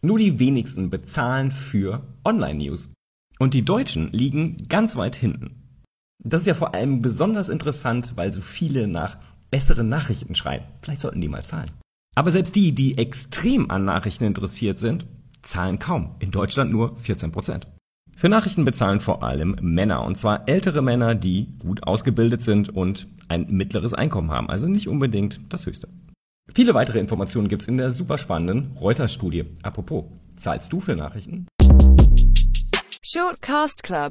Nur die wenigsten bezahlen für Online-News. Und die Deutschen liegen ganz weit hinten. Das ist ja vor allem besonders interessant, weil so viele nach besseren Nachrichten schreien. Vielleicht sollten die mal zahlen. Aber selbst die, die extrem an Nachrichten interessiert sind, zahlen kaum. In Deutschland nur 14 Prozent. Für Nachrichten bezahlen vor allem Männer, und zwar ältere Männer, die gut ausgebildet sind und ein mittleres Einkommen haben, also nicht unbedingt das höchste. Viele weitere Informationen gibt's in der super spannenden Reuters-Studie. Apropos, zahlst du für Nachrichten? Shortcast Club